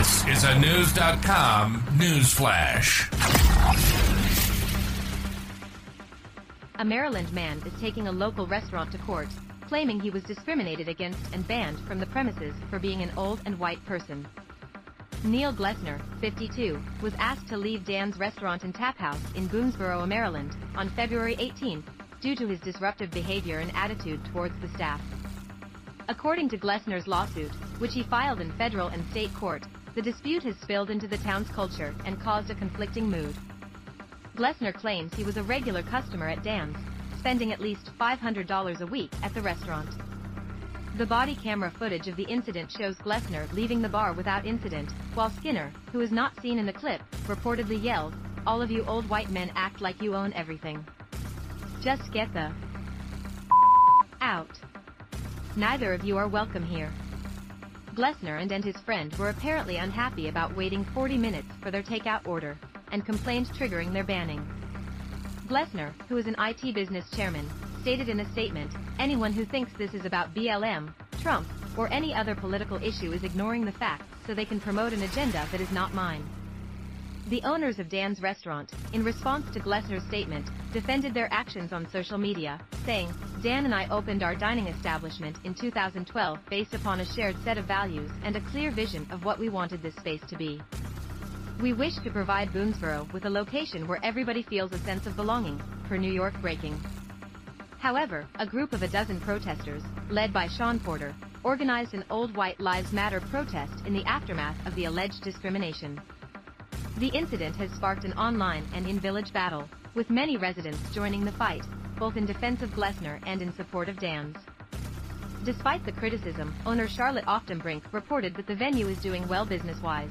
This is a Knewz.com news flash. A Maryland man is taking a local restaurant to court, claiming he was discriminated against and banned from the premises for being an old and white person. Neil Glessner, 52, was asked to leave Dan's restaurant and tap house in Boonsboro, Maryland, on February 18 due to his disruptive behavior and attitude towards the staff. According to Glessner's lawsuit, which he filed in federal and state court, the dispute has spilled into the town's culture and caused a conflicting mood. Glessner claims he was a regular customer at Dan's, spending at least $500 a week at the restaurant. The body camera footage of the incident shows Glessner leaving the bar without incident, while Skinner, who is not seen in the clip, reportedly yelled, all of you old white men act like you own everything. Just get the out. Neither of you are welcome here. Glessner and, his friend were apparently unhappy about waiting 40 minutes for their takeout order, and complained triggering their banning. Glessner, who is an IT business chairman, stated in a statement, anyone who thinks this is about BLM, Trump, or any other political issue is ignoring the facts so they can promote an agenda that is not mine. The owners of Dan's restaurant, in response to Glessner's statement, defended their actions on social media, saying, Dan and I opened our dining establishment in 2012 based upon a shared set of values and a clear vision of what we wanted this space to be. We wish to provide Boonsboro with a location where everybody feels a sense of belonging, per New York Breaking. However, a group of a dozen protesters, led by Sean Porter, organized an Old White Lives Matter protest in the aftermath of the alleged discrimination. The incident has sparked an online and in-village battle, with many residents joining the fight, both in defense of Glessner and in support of Dan's. Despite the criticism, owner Charlotte Oftenbrink reported that the venue is doing well business-wise.